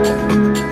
Música